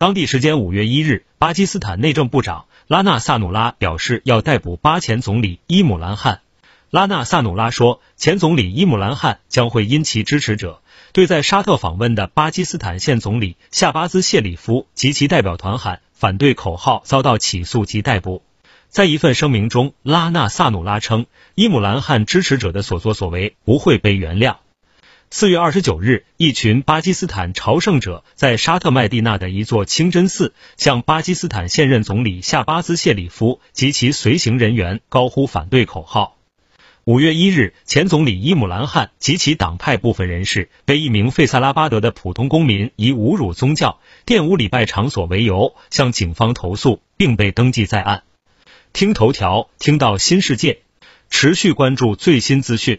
当地时间五月一日，巴基斯坦内政部长拉纳萨努拉表示要逮捕巴前总理伊姆兰汗。拉纳萨努拉说，前总理伊姆兰汗将会因其支持者对在沙特访问的巴基斯坦现总理夏巴兹谢里夫及其代表团喊反对口号遭到起诉及逮捕。在一份声明中，拉纳萨努拉称，伊姆兰汗支持者的所作所为不会被原谅。四月二十九日，一群巴基斯坦朝圣者在沙特麦地那的一座清真寺，向巴基斯坦现任总理夏巴兹谢里夫及其随行人员高呼反对口号。五月一日，前总理伊姆兰汗及其党派部分人士被一名费萨拉巴德的普通公民以侮辱宗教、玷污礼拜场所为由向警方投诉，并被登记在案。听头条，听到新世界，持续关注最新资讯。